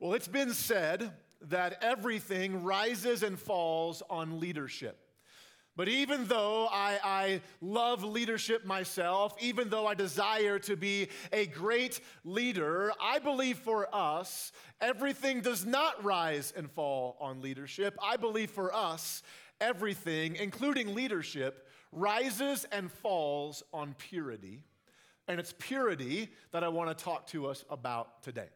Well, it's been said that everything rises and falls on leadership. But even though I, I, love leadership myself, even though I desire to be a great leader, I believe for us, everything does not rise and fall on leadership. I believe for us, everything, including leadership, rises and falls on purity. And it's purity that I want to talk to us about today.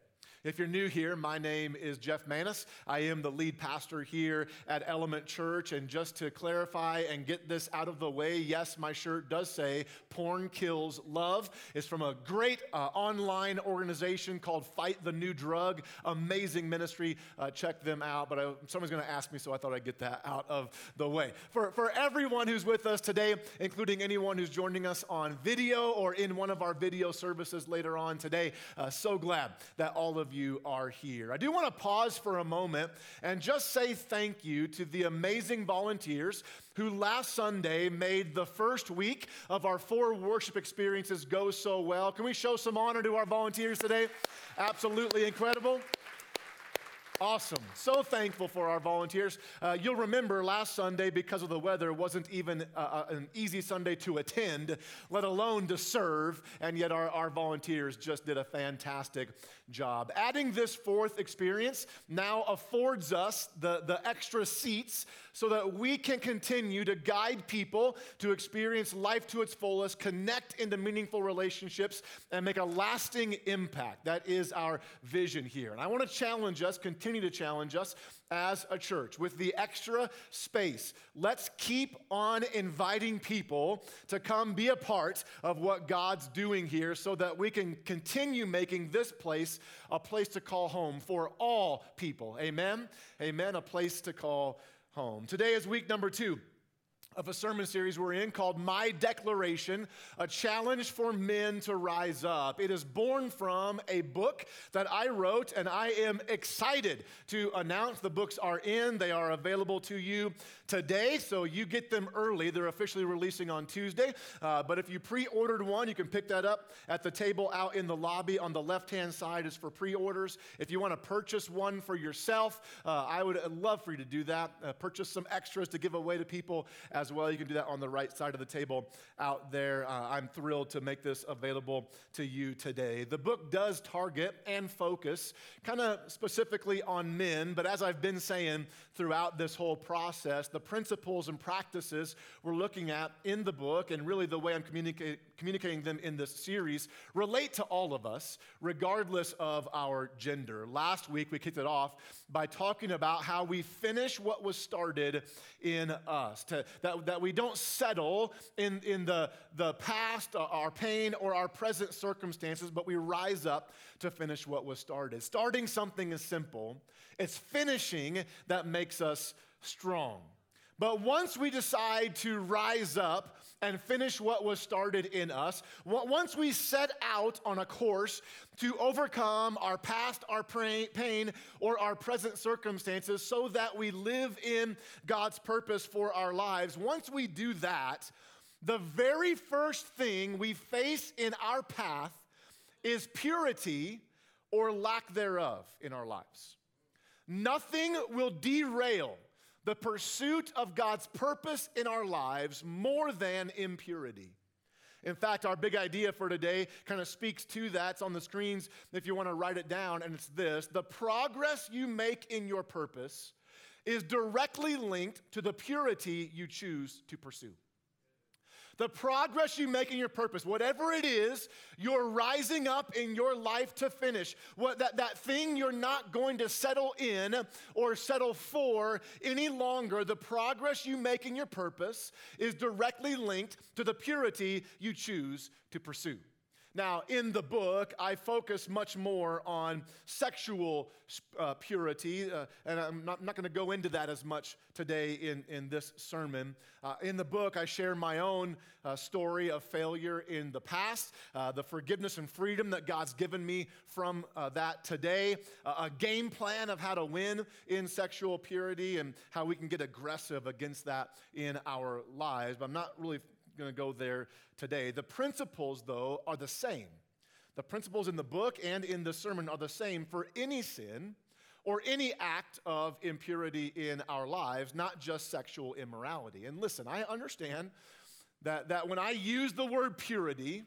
If you're new here, my name is Jeff Manis. I am the lead pastor here at Element Church. And just to clarify and get this out of the way, yes, my shirt does say Porn Kills Love. It's from a great uh, online organization called Fight the New Drug. Amazing ministry. Uh, check them out. But I, someone's going to ask me, so I thought I'd get that out of the way. For, for everyone who's with us today, including anyone who's joining us on video or in one of our video services later on today, uh, so glad that all of you are here. I do want to pause for a moment and just say thank you to the amazing volunteers who last Sunday made the first week of our four worship experiences go so well. Can we show some honor to our volunteers today? Absolutely incredible. Awesome. So thankful for our volunteers. Uh, you'll remember last Sunday, because of the weather, wasn't even uh, uh, an easy Sunday to attend, let alone to serve, and yet our, our volunteers just did a fantastic job. Adding this fourth experience now affords us the, the extra seats so that we can continue to guide people to experience life to its fullest, connect into meaningful relationships, and make a lasting impact. That is our vision here. And I want to challenge us, continue continue to challenge us as a church with the extra space. Let's keep on inviting people to come be a part of what God's doing here so that we can continue making this place a place to call home for all people. Amen? Amen. A place to call home. Today is week number two of a sermon series we're in called My Declaration, a challenge for men to rise up. It is born from a book that I wrote, and I am excited to announce the books are in. They are available to you today, so you get them early. They're officially releasing on Tuesday. Uh, but if you pre ordered one, you can pick that up at the table out in the lobby. On the left hand side is for pre orders. If you want to purchase one for yourself, uh, I would love for you to do that. Uh, purchase some extras to give away to people as well. You can do that on the right side of the table out there. Uh, I'm thrilled to make this available to you today. The book does target and focus kind of specifically on men, but as I've been saying throughout this whole process, the principles and practices we're looking at in the book, and really the way I'm communica- communicating them in this series, relate to all of us, regardless of our gender. Last week, we kicked it off by talking about how we finish what was started in us, to, that that, we don't settle in, in the, the past, uh, our pain, or our present circumstances, but we rise up to finish what was started. Starting something is simple, it's finishing that makes us strong. But once we decide to rise up and finish what was started in us, once we set out on a course to overcome our past, our pain, or our present circumstances so that we live in God's purpose for our lives, once we do that, the very first thing we face in our path is purity or lack thereof in our lives. Nothing will derail the pursuit of God's purpose in our lives more than impurity. In fact, our big idea for today kind of speaks to that. It's on the screens if you want to write it down, and it's this The progress you make in your purpose is directly linked to the purity you choose to pursue. The progress you make in your purpose, whatever it is, you're rising up in your life to finish. What, that, that thing you're not going to settle in or settle for any longer, the progress you make in your purpose is directly linked to the purity you choose to pursue. Now, in the book, I focus much more on sexual uh, purity, uh, and I'm not, not going to go into that as much today in, in this sermon. Uh, in the book, I share my own uh, story of failure in the past, uh, the forgiveness and freedom that God's given me from uh, that today, a game plan of how to win in sexual purity, and how we can get aggressive against that in our lives. But I'm not really going to go there today. The principles, though, are the same. The principles in the book and in the sermon are the same for any sin or any act of impurity in our lives, not just sexual immorality. And listen, I understand that, that when I use the word purity,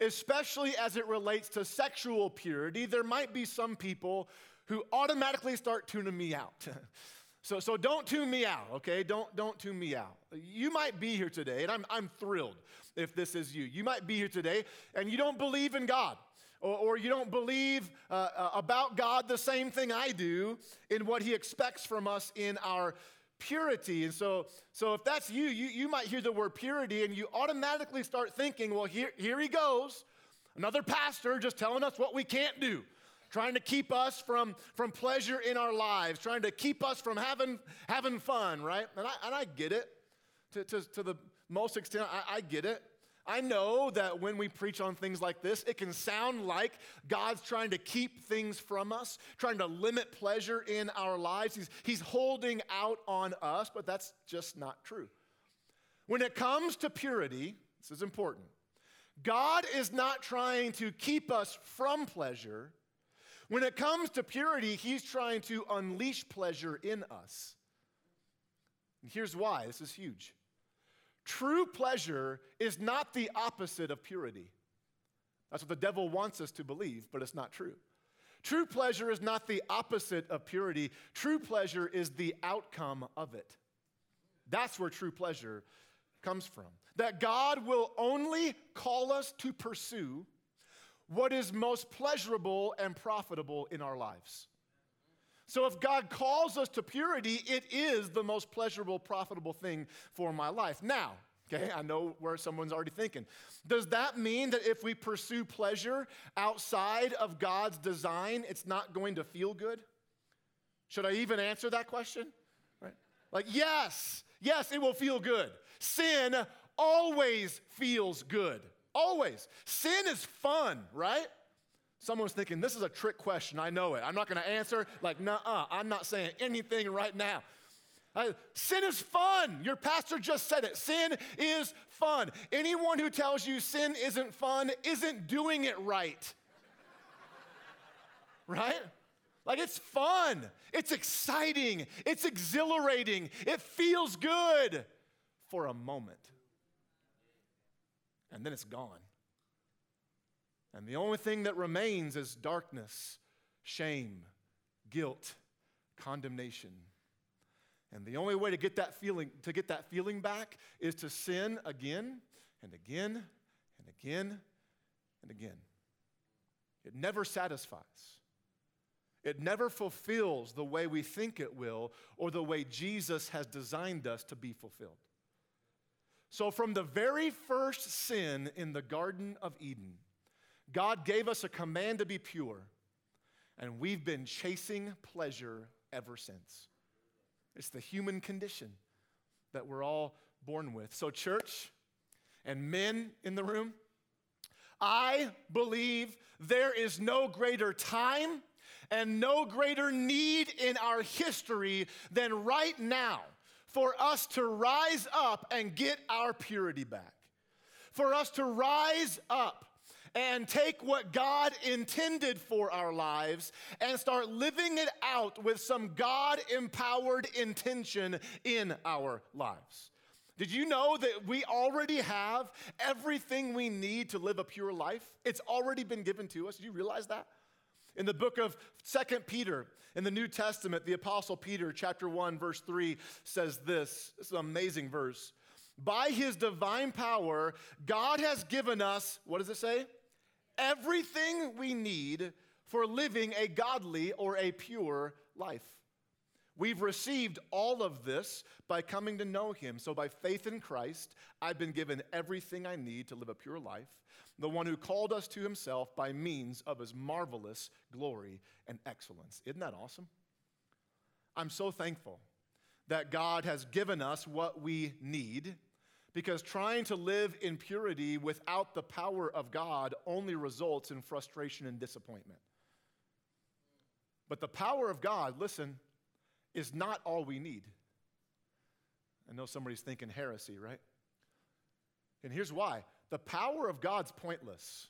especially as it relates to sexual purity, there might be some people who automatically start tuning me out. so, so don't tune me out, okay? Don't, don't tune me out. You might be here today, and I'm, I'm thrilled if this is you. You might be here today and you don't believe in God or, or you don't believe uh, uh, about God the same thing I do in what He expects from us in our purity. And so, so if that's you, you, you might hear the word purity and you automatically start thinking, well, here, here he goes. Another pastor just telling us what we can't do, trying to keep us from, from pleasure in our lives, trying to keep us from having, having fun, right? And I, and I get it to, to, to the most extent, I, I get it. I know that when we preach on things like this, it can sound like God's trying to keep things from us, trying to limit pleasure in our lives. He's, he's holding out on us, but that's just not true. When it comes to purity, this is important. God is not trying to keep us from pleasure. When it comes to purity, He's trying to unleash pleasure in us. And here's why this is huge. True pleasure is not the opposite of purity. That's what the devil wants us to believe, but it's not true. True pleasure is not the opposite of purity. True pleasure is the outcome of it. That's where true pleasure comes from. That God will only call us to pursue what is most pleasurable and profitable in our lives. So if God calls us to purity, it is the most pleasurable, profitable thing for my life. Now, okay, I know where someone's already thinking. Does that mean that if we pursue pleasure outside of God's design, it's not going to feel good? Should I even answer that question? Right? Like, yes, yes, it will feel good. Sin always feels good. Always. Sin is fun, right? Someone's thinking, this is a trick question. I know it. I'm not going to answer. Like, nah, I'm not saying anything right now. Uh, sin is fun. Your pastor just said it. Sin is fun. Anyone who tells you sin isn't fun isn't doing it right. right? Like, it's fun. It's exciting. It's exhilarating. It feels good for a moment. And then it's gone. And the only thing that remains is darkness, shame, guilt, condemnation. And the only way to get that feeling to get that feeling back is to sin again and again and again and again. It never satisfies. It never fulfills the way we think it will or the way Jesus has designed us to be fulfilled. So, from the very first sin in the Garden of Eden, God gave us a command to be pure, and we've been chasing pleasure ever since. It's the human condition that we're all born with. So, church and men in the room, I believe there is no greater time and no greater need in our history than right now for us to rise up and get our purity back. For us to rise up and take what God intended for our lives and start living it out with some God empowered intention in our lives. Did you know that we already have everything we need to live a pure life? It's already been given to us. Did you realize that? In the book of Second Peter, in the New Testament, the Apostle Peter, chapter 1, verse 3, says this. This is an amazing verse. By his divine power, God has given us, what does it say? everything we need for living a godly or a pure life. We've received all of this by coming to know Him. So, by faith in Christ, I've been given everything I need to live a pure life, the one who called us to Himself by means of His marvelous glory and excellence. Isn't that awesome? I'm so thankful that God has given us what we need because trying to live in purity without the power of God only results in frustration and disappointment. But the power of God, listen, is not all we need. I know somebody's thinking heresy, right? And here's why the power of God's pointless.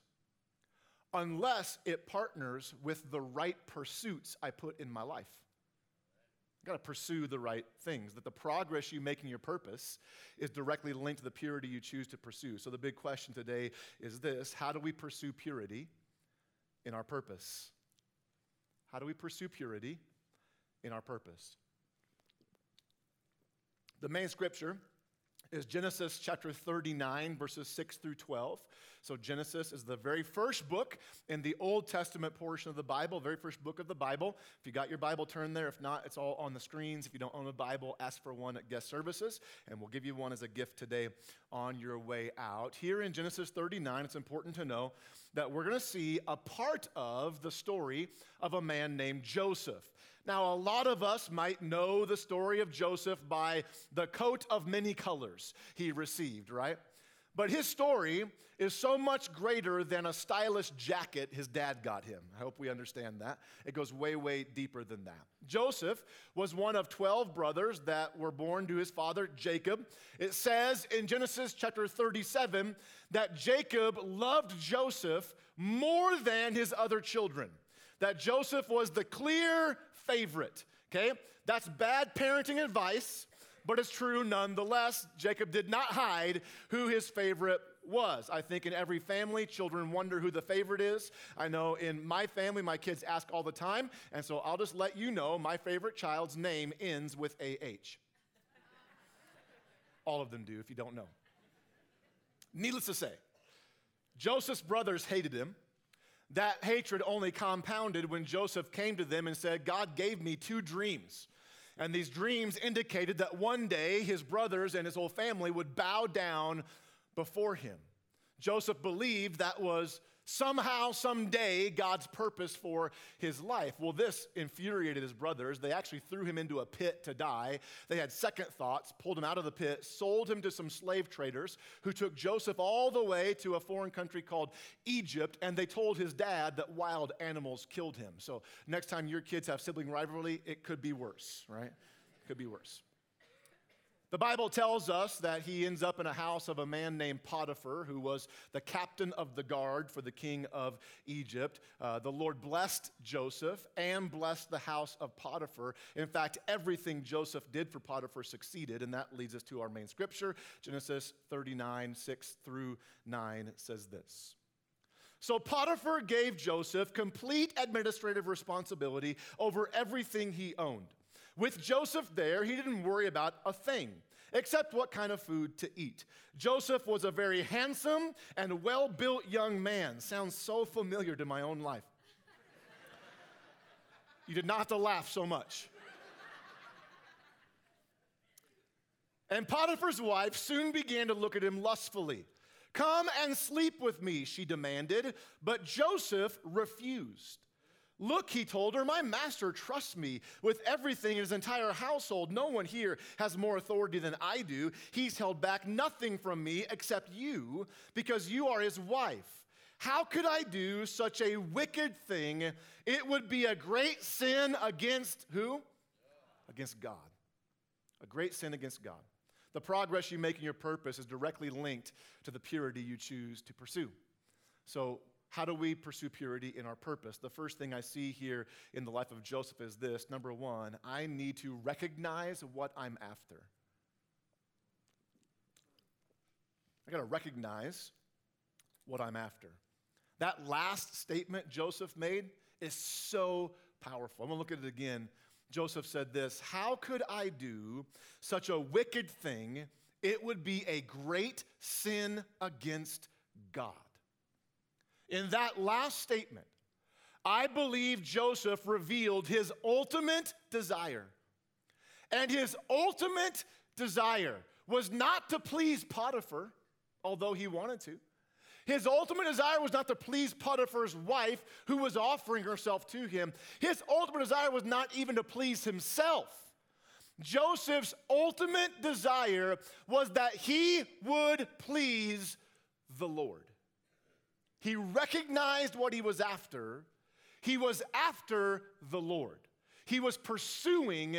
unless it partners with the right pursuits I put in my life. You've got to pursue the right things, that the progress you make in your purpose is directly linked to the purity you choose to pursue. So, the big question today is this How do we pursue purity in our purpose? How do we pursue purity in our purpose? The main scripture is Genesis chapter 39, verses 6 through 12. So, Genesis is the very first book in the Old Testament portion of the Bible, very first book of the Bible. If you got your Bible, turn there. If not, it's all on the screens. If you don't own a Bible, ask for one at guest services, and we'll give you one as a gift today on your way out. Here in Genesis 39, it's important to know that we're going to see a part of the story of a man named Joseph. Now, a lot of us might know the story of Joseph by the coat of many colors he received, right? But his story is so much greater than a stylish jacket his dad got him. I hope we understand that. It goes way, way deeper than that. Joseph was one of 12 brothers that were born to his father Jacob. It says in Genesis chapter 37 that Jacob loved Joseph more than his other children, that Joseph was the clear favorite. Okay? That's bad parenting advice, but it's true nonetheless. Jacob did not hide who his favorite was. I think in every family, children wonder who the favorite is. I know in my family, my kids ask all the time, and so I'll just let you know my favorite child's name ends with AH. all of them do, if you don't know. Needless to say, Joseph's brothers hated him. That hatred only compounded when Joseph came to them and said, God gave me two dreams. And these dreams indicated that one day his brothers and his whole family would bow down before him. Joseph believed that was somehow, someday, God's purpose for his life. Well, this infuriated his brothers. They actually threw him into a pit to die. They had second thoughts, pulled him out of the pit, sold him to some slave traders who took Joseph all the way to a foreign country called Egypt, and they told his dad that wild animals killed him. So, next time your kids have sibling rivalry, it could be worse, right? It could be worse. The Bible tells us that he ends up in a house of a man named Potiphar, who was the captain of the guard for the king of Egypt. Uh, the Lord blessed Joseph and blessed the house of Potiphar. In fact, everything Joseph did for Potiphar succeeded, and that leads us to our main scripture. Genesis 39, 6 through 9 says this. So Potiphar gave Joseph complete administrative responsibility over everything he owned. With Joseph there, he didn't worry about a thing except what kind of food to eat. Joseph was a very handsome and well built young man. Sounds so familiar to my own life. you did not have to laugh so much. And Potiphar's wife soon began to look at him lustfully. Come and sleep with me, she demanded, but Joseph refused. Look, he told her, my master trusts me with everything in his entire household. No one here has more authority than I do. He's held back nothing from me except you because you are his wife. How could I do such a wicked thing? It would be a great sin against who? Against God. A great sin against God. The progress you make in your purpose is directly linked to the purity you choose to pursue. So, how do we pursue purity in our purpose? The first thing I see here in the life of Joseph is this number one, I need to recognize what I'm after. I got to recognize what I'm after. That last statement Joseph made is so powerful. I'm going to look at it again. Joseph said this How could I do such a wicked thing? It would be a great sin against God. In that last statement, I believe Joseph revealed his ultimate desire. And his ultimate desire was not to please Potiphar, although he wanted to. His ultimate desire was not to please Potiphar's wife, who was offering herself to him. His ultimate desire was not even to please himself. Joseph's ultimate desire was that he would please the Lord. He recognized what he was after. He was after the Lord. He was pursuing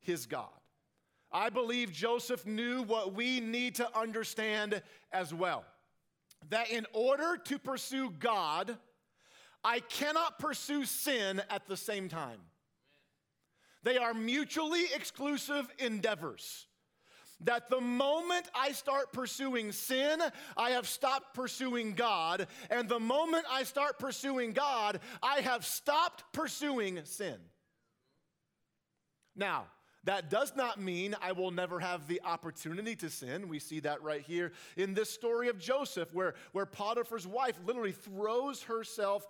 his God. I believe Joseph knew what we need to understand as well that in order to pursue God, I cannot pursue sin at the same time. They are mutually exclusive endeavors. That the moment I start pursuing sin, I have stopped pursuing God. And the moment I start pursuing God, I have stopped pursuing sin. Now, that does not mean I will never have the opportunity to sin. We see that right here in this story of Joseph, where, where Potiphar's wife literally throws herself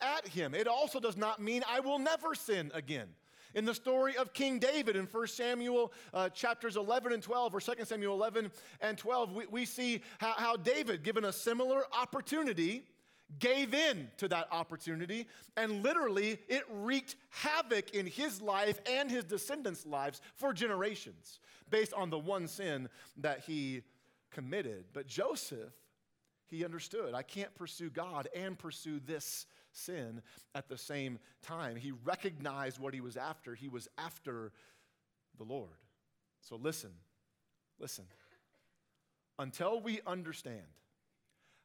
at him. It also does not mean I will never sin again. In the story of King David in 1 Samuel uh, chapters 11 and 12, or 2 Samuel 11 and 12, we, we see how, how David, given a similar opportunity, gave in to that opportunity, and literally it wreaked havoc in his life and his descendants' lives for generations based on the one sin that he committed. But Joseph, he understood I can't pursue God and pursue this sin at the same time. He recognized what he was after. He was after the Lord. So listen, listen. Until we understand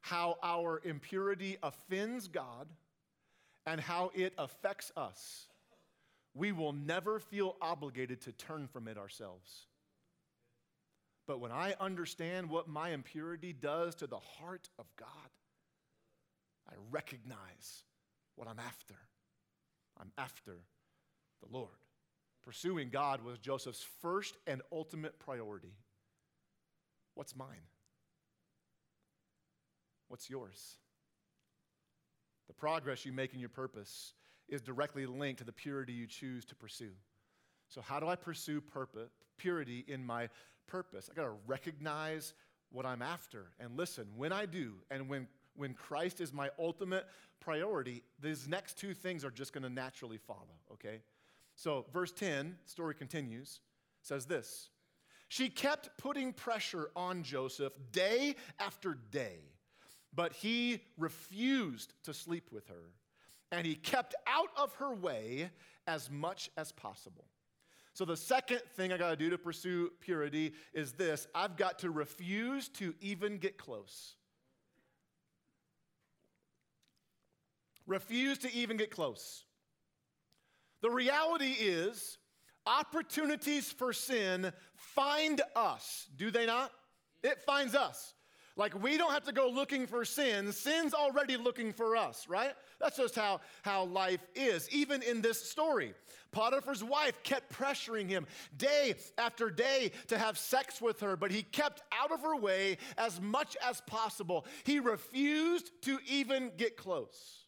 how our impurity offends God and how it affects us, we will never feel obligated to turn from it ourselves. But when I understand what my impurity does to the heart of God, I recognize what I'm after. I'm after the Lord. Pursuing God was Joseph's first and ultimate priority. What's mine? What's yours? The progress you make in your purpose is directly linked to the purity you choose to pursue. So, how do I pursue purpose, purity in my purpose? I got to recognize what I'm after. And listen, when I do, and when when Christ is my ultimate priority, these next two things are just going to naturally follow, okay? So, verse 10, story continues, says this She kept putting pressure on Joseph day after day, but he refused to sleep with her, and he kept out of her way as much as possible. So, the second thing I got to do to pursue purity is this I've got to refuse to even get close. Refuse to even get close. The reality is, opportunities for sin find us, do they not? It finds us. Like we don't have to go looking for sin. Sin's already looking for us, right? That's just how, how life is. Even in this story, Potiphar's wife kept pressuring him day after day to have sex with her, but he kept out of her way as much as possible. He refused to even get close.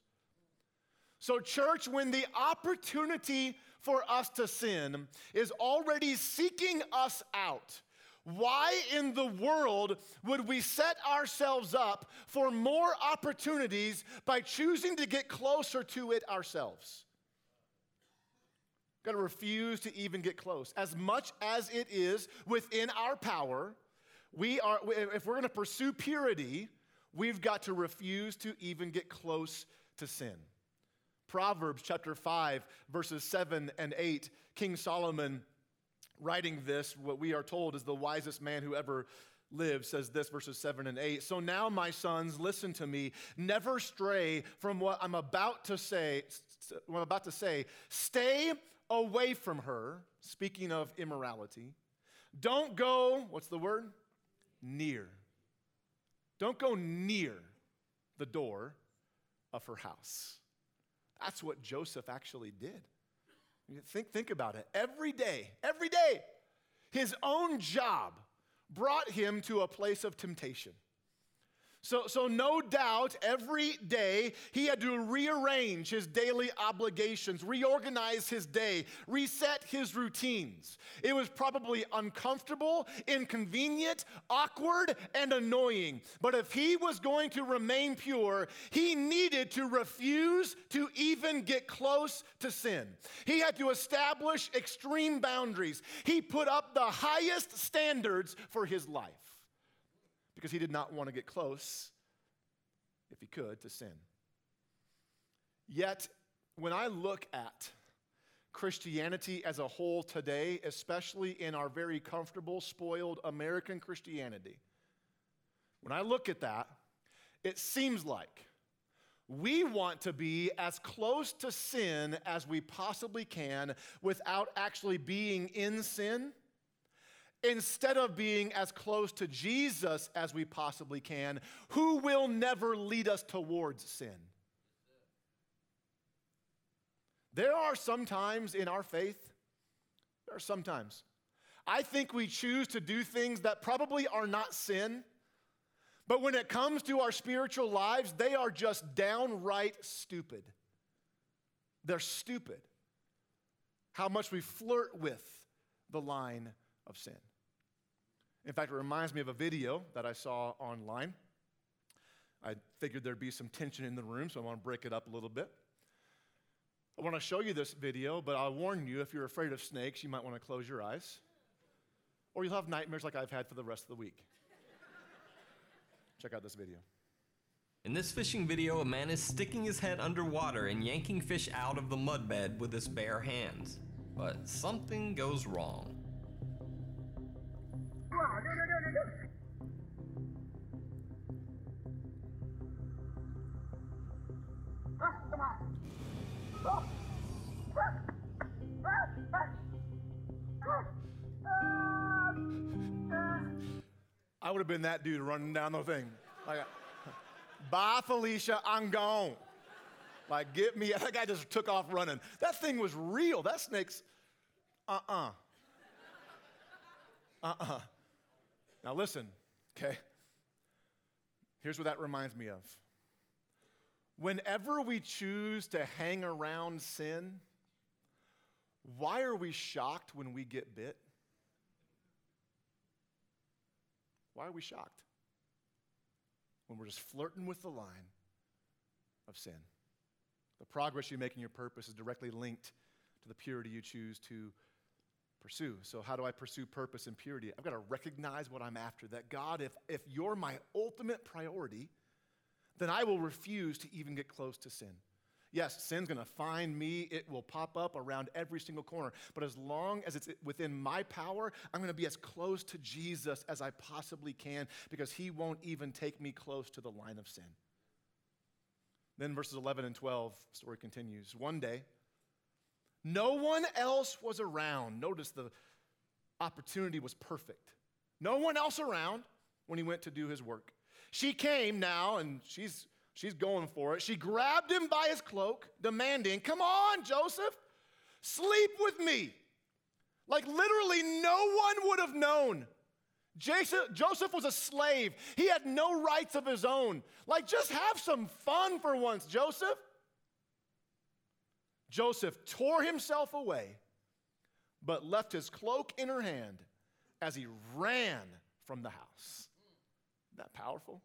So, church, when the opportunity for us to sin is already seeking us out, why in the world would we set ourselves up for more opportunities by choosing to get closer to it ourselves? Got to refuse to even get close. As much as it is within our power, we are, if we're going to pursue purity, we've got to refuse to even get close to sin. Proverbs chapter 5, verses 7 and 8, King Solomon writing this, what we are told is the wisest man who ever lived, says this, verses 7 and 8. So now, my sons, listen to me. Never stray from what I'm about to say. What I'm about to say. Stay away from her, speaking of immorality. Don't go, what's the word? Near. Don't go near the door of her house. That's what Joseph actually did. Think, think about it. Every day, every day, his own job brought him to a place of temptation. So, so, no doubt, every day he had to rearrange his daily obligations, reorganize his day, reset his routines. It was probably uncomfortable, inconvenient, awkward, and annoying. But if he was going to remain pure, he needed to refuse to even get close to sin. He had to establish extreme boundaries. He put up the highest standards for his life because he did not want to get close, if he could, to sin. Yet, when I look at Christianity as a whole today, especially in our very comfortable, spoiled American Christianity, when I look at that, it seems like We want to be as close to sin as we possibly can without actually being in sin, instead of being as close to Jesus as we possibly can, who will never lead us towards sin. There are some times in our faith, there are some times. I think we choose to do things that probably are not sin but when it comes to our spiritual lives, they are just downright stupid. They're stupid. How much we flirt with the line of sin. In fact, it reminds me of a video that I saw online. I figured there'd be some tension in the room, so I want to break it up a little bit. I want to show you this video, but I'll warn you if you're afraid of snakes, you might want to close your eyes. Or you'll have nightmares like I've had for the rest of the week. Check out this video. In this fishing video, a man is sticking his head underwater and yanking fish out of the mudbed with his bare hands. But something goes wrong. I would have been that dude running down the thing. Like, bye, Felicia, I'm gone. Like, get me. That guy just took off running. That thing was real. That snake's, uh uh-uh. uh. Uh uh. Now, listen, okay? Here's what that reminds me of. Whenever we choose to hang around sin, why are we shocked when we get bit? Why are we shocked? When we're just flirting with the line of sin. The progress you make in your purpose is directly linked to the purity you choose to pursue. So, how do I pursue purpose and purity? I've got to recognize what I'm after. That God, if, if you're my ultimate priority, then I will refuse to even get close to sin. Yes, sin's going to find me. It will pop up around every single corner. But as long as it's within my power, I'm going to be as close to Jesus as I possibly can because he won't even take me close to the line of sin. Then verses 11 and 12, story continues. One day, no one else was around. Notice the opportunity was perfect. No one else around when he went to do his work. She came now, and she's She's going for it. She grabbed him by his cloak, demanding, Come on, Joseph, sleep with me. Like literally, no one would have known. Joseph was a slave. He had no rights of his own. Like, just have some fun for once, Joseph. Joseph tore himself away, but left his cloak in her hand as he ran from the house. Isn't that powerful?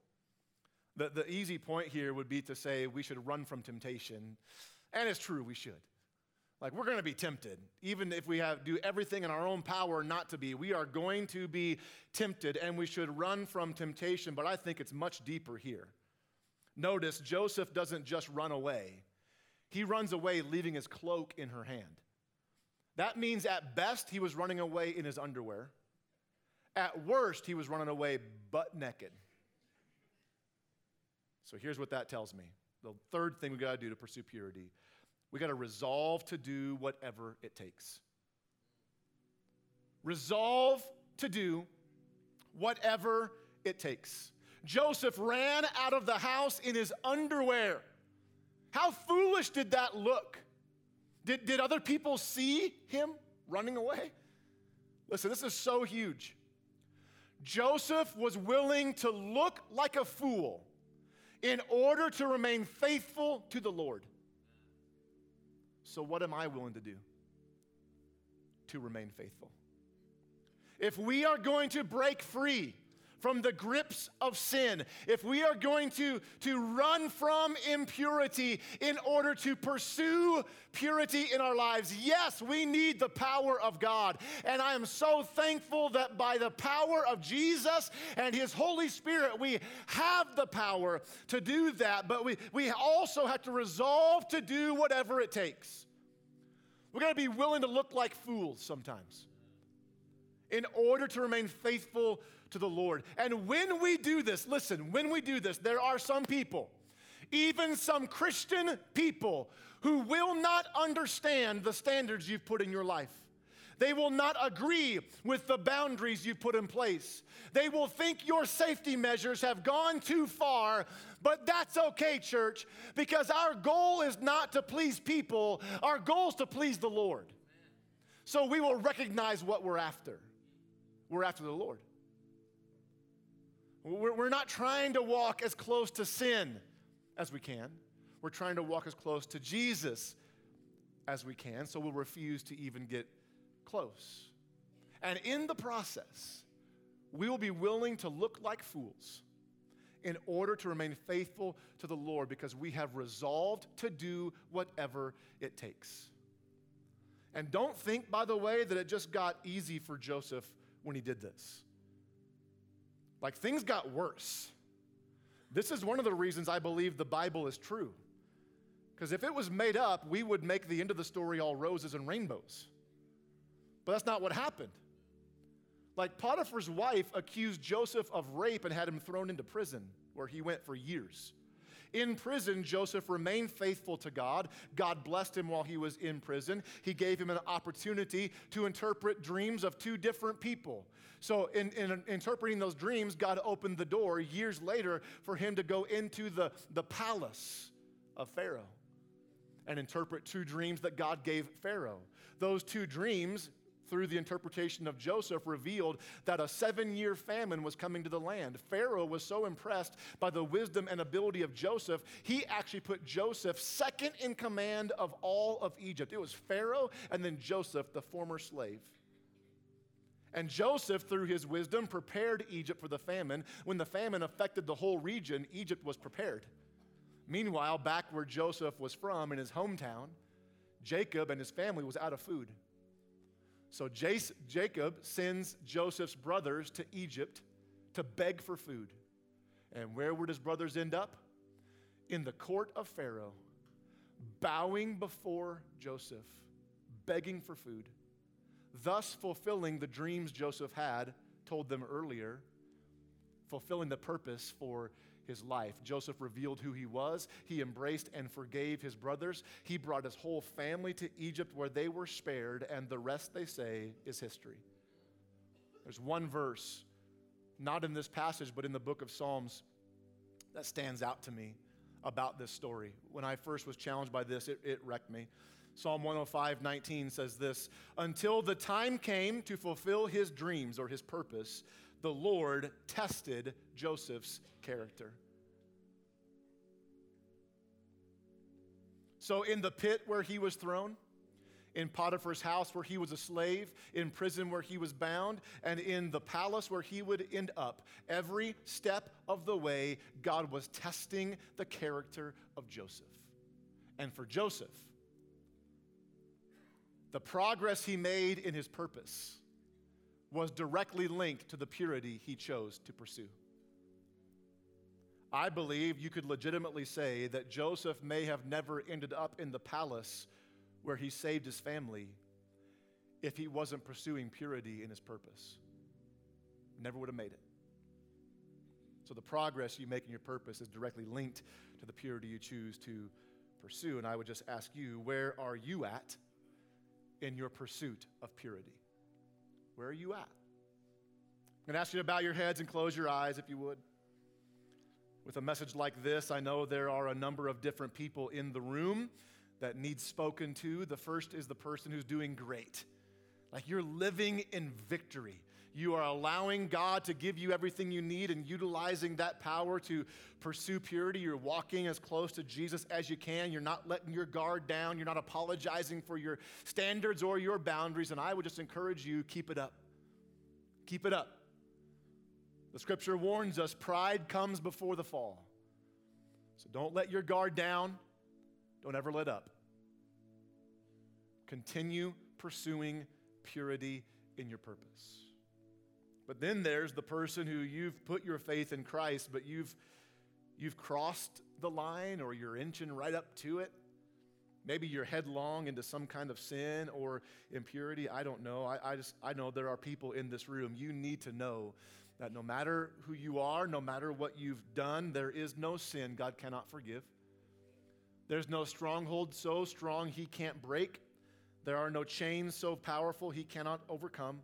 The, the easy point here would be to say we should run from temptation. And it's true, we should. Like we're going to be tempted, even if we have do everything in our own power not to be. We are going to be tempted, and we should run from temptation. But I think it's much deeper here. Notice Joseph doesn't just run away; he runs away, leaving his cloak in her hand. That means at best he was running away in his underwear. At worst, he was running away butt naked. So here's what that tells me. The third thing we got to do to pursue purity we got to resolve to do whatever it takes. Resolve to do whatever it takes. Joseph ran out of the house in his underwear. How foolish did that look? Did, did other people see him running away? Listen, this is so huge. Joseph was willing to look like a fool in order to remain faithful to the Lord. So, what am I willing to do to remain faithful? If we are going to break free from the grips of sin, if we are going to, to run from impurity in order to pursue purity in our lives, yes, we need the power of God. And I am so thankful that by the power of Jesus and His Holy Spirit, we have the power to do that, but we, we also have to resolve to do whatever it takes. We're going to be willing to look like fools sometimes in order to remain faithful to the Lord. And when we do this, listen, when we do this, there are some people even some Christian people who will not understand the standards you've put in your life. They will not agree with the boundaries you've put in place. They will think your safety measures have gone too far, but that's okay, church, because our goal is not to please people, our goal is to please the Lord. So we will recognize what we're after. We're after the Lord. We're not trying to walk as close to sin as we can. We're trying to walk as close to Jesus as we can, so we'll refuse to even get close. And in the process, we will be willing to look like fools in order to remain faithful to the Lord because we have resolved to do whatever it takes. And don't think, by the way, that it just got easy for Joseph when he did this. Like things got worse. This is one of the reasons I believe the Bible is true. Because if it was made up, we would make the end of the story all roses and rainbows. But that's not what happened. Like Potiphar's wife accused Joseph of rape and had him thrown into prison, where he went for years. In prison, Joseph remained faithful to God. God blessed him while he was in prison. He gave him an opportunity to interpret dreams of two different people. So, in, in interpreting those dreams, God opened the door years later for him to go into the, the palace of Pharaoh and interpret two dreams that God gave Pharaoh. Those two dreams through the interpretation of Joseph, revealed that a seven year famine was coming to the land. Pharaoh was so impressed by the wisdom and ability of Joseph, he actually put Joseph second in command of all of Egypt. It was Pharaoh and then Joseph, the former slave. And Joseph, through his wisdom, prepared Egypt for the famine. When the famine affected the whole region, Egypt was prepared. Meanwhile, back where Joseph was from in his hometown, Jacob and his family was out of food. So Jacob sends Joseph's brothers to Egypt to beg for food. And where would his brothers end up? In the court of Pharaoh, bowing before Joseph, begging for food, thus fulfilling the dreams Joseph had told them earlier, fulfilling the purpose for his life. Joseph revealed who he was. He embraced and forgave his brothers. He brought his whole family to Egypt where they were spared, and the rest, they say, is history. There's one verse, not in this passage, but in the book of Psalms, that stands out to me about this story. When I first was challenged by this, it, it wrecked me. Psalm 105, 19 says this Until the time came to fulfill his dreams or his purpose, the Lord tested Joseph's character. So, in the pit where he was thrown, in Potiphar's house where he was a slave, in prison where he was bound, and in the palace where he would end up, every step of the way, God was testing the character of Joseph. And for Joseph, the progress he made in his purpose was directly linked to the purity he chose to pursue. I believe you could legitimately say that Joseph may have never ended up in the palace where he saved his family if he wasn't pursuing purity in his purpose. Never would have made it. So the progress you make in your purpose is directly linked to the purity you choose to pursue. And I would just ask you, where are you at in your pursuit of purity? Where are you at? I'm going to ask you to bow your heads and close your eyes if you would. With a message like this, I know there are a number of different people in the room that need spoken to. The first is the person who's doing great. Like you're living in victory. You are allowing God to give you everything you need and utilizing that power to pursue purity. You're walking as close to Jesus as you can. You're not letting your guard down. You're not apologizing for your standards or your boundaries. And I would just encourage you keep it up. Keep it up. The scripture warns us pride comes before the fall. So don't let your guard down. Don't ever let up. Continue pursuing purity in your purpose. But then there's the person who you've put your faith in Christ, but you've, you've crossed the line or you're inching right up to it. Maybe you're headlong into some kind of sin or impurity. I don't know. I, I just I know there are people in this room. You need to know that no matter who you are, no matter what you've done, there is no sin God cannot forgive. There's no stronghold so strong he can't break. There are no chains so powerful he cannot overcome.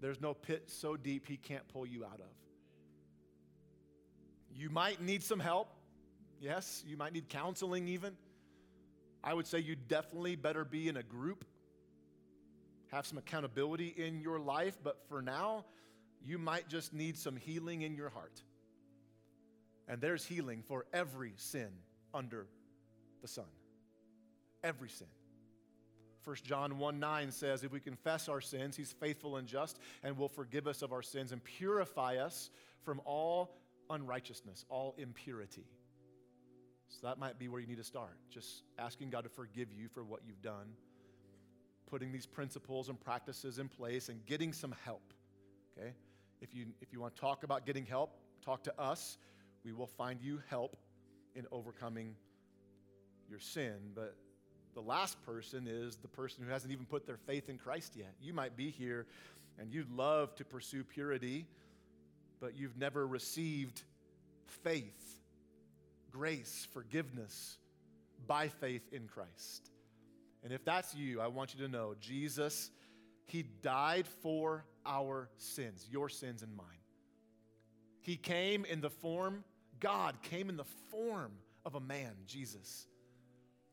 There's no pit so deep he can't pull you out of. You might need some help. Yes, you might need counseling even. I would say you definitely better be in a group, have some accountability in your life, but for now, you might just need some healing in your heart. And there's healing for every sin under the sun. Every sin. 1 John 1 9 says, If we confess our sins, he's faithful and just and will forgive us of our sins and purify us from all unrighteousness, all impurity. So that might be where you need to start. Just asking God to forgive you for what you've done, putting these principles and practices in place, and getting some help. Okay? If you, if you want to talk about getting help, talk to us. We will find you help in overcoming your sin. But the last person is the person who hasn't even put their faith in Christ yet. You might be here and you'd love to pursue purity, but you've never received faith, grace, forgiveness by faith in Christ. And if that's you, I want you to know Jesus, He died for our sins, your sins and mine. He came in the form, God came in the form of a man, Jesus.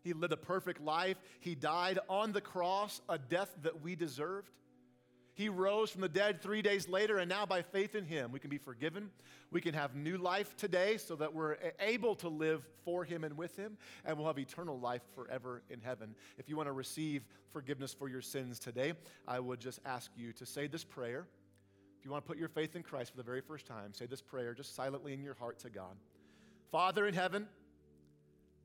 He lived a perfect life. He died on the cross, a death that we deserved. He rose from the dead three days later, and now by faith in Him, we can be forgiven. We can have new life today so that we're able to live for Him and with Him, and we'll have eternal life forever in heaven. If you want to receive forgiveness for your sins today, I would just ask you to say this prayer. If you want to put your faith in Christ for the very first time, say this prayer just silently in your heart to God Father in heaven,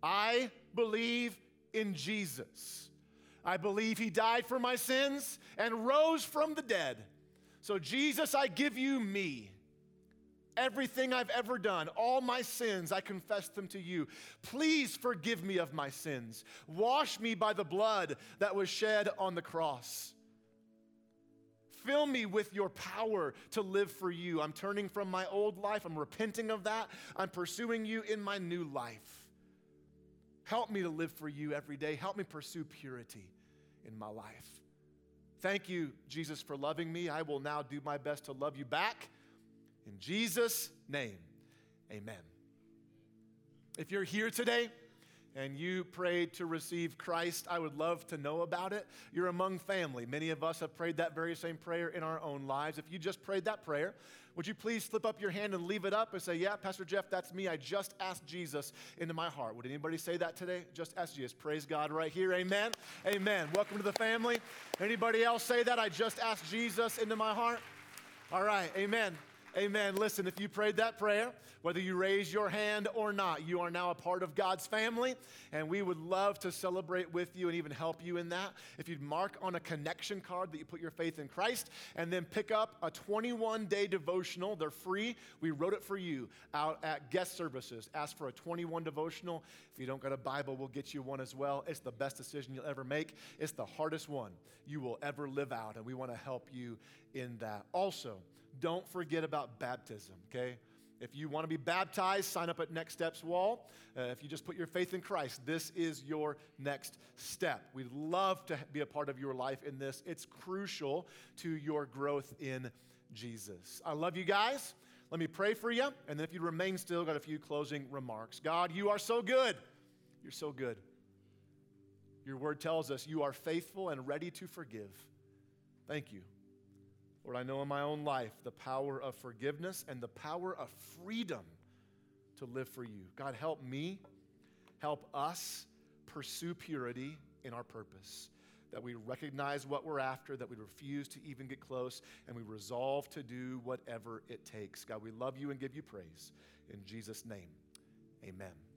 I believe in Jesus. I believe he died for my sins and rose from the dead. So, Jesus, I give you me. Everything I've ever done, all my sins, I confess them to you. Please forgive me of my sins. Wash me by the blood that was shed on the cross. Fill me with your power to live for you. I'm turning from my old life. I'm repenting of that. I'm pursuing you in my new life. Help me to live for you every day. Help me pursue purity in my life. Thank you, Jesus, for loving me. I will now do my best to love you back. In Jesus' name, amen. If you're here today, and you prayed to receive Christ, I would love to know about it. You're among family. Many of us have prayed that very same prayer in our own lives. If you just prayed that prayer, would you please slip up your hand and leave it up and say, Yeah, Pastor Jeff, that's me. I just asked Jesus into my heart. Would anybody say that today? Just ask Jesus. Praise God right here. Amen. Amen. Welcome to the family. Anybody else say that? I just asked Jesus into my heart. All right. Amen. Amen. Listen, if you prayed that prayer, whether you raise your hand or not, you are now a part of God's family, and we would love to celebrate with you and even help you in that. If you'd mark on a connection card that you put your faith in Christ, and then pick up a 21 day devotional, they're free. We wrote it for you out at guest services. Ask for a 21 devotional. If you don't got a Bible, we'll get you one as well. It's the best decision you'll ever make, it's the hardest one you will ever live out, and we want to help you in that. Also, don't forget about baptism, okay? If you want to be baptized, sign up at Next Steps Wall. Uh, if you just put your faith in Christ, this is your next step. We'd love to be a part of your life in this. It's crucial to your growth in Jesus. I love you guys. Let me pray for you. And then if you remain still, got a few closing remarks. God, you are so good. You're so good. Your word tells us you are faithful and ready to forgive. Thank you. Lord, I know in my own life the power of forgiveness and the power of freedom to live for you. God, help me, help us pursue purity in our purpose. That we recognize what we're after, that we refuse to even get close, and we resolve to do whatever it takes. God, we love you and give you praise. In Jesus' name, amen.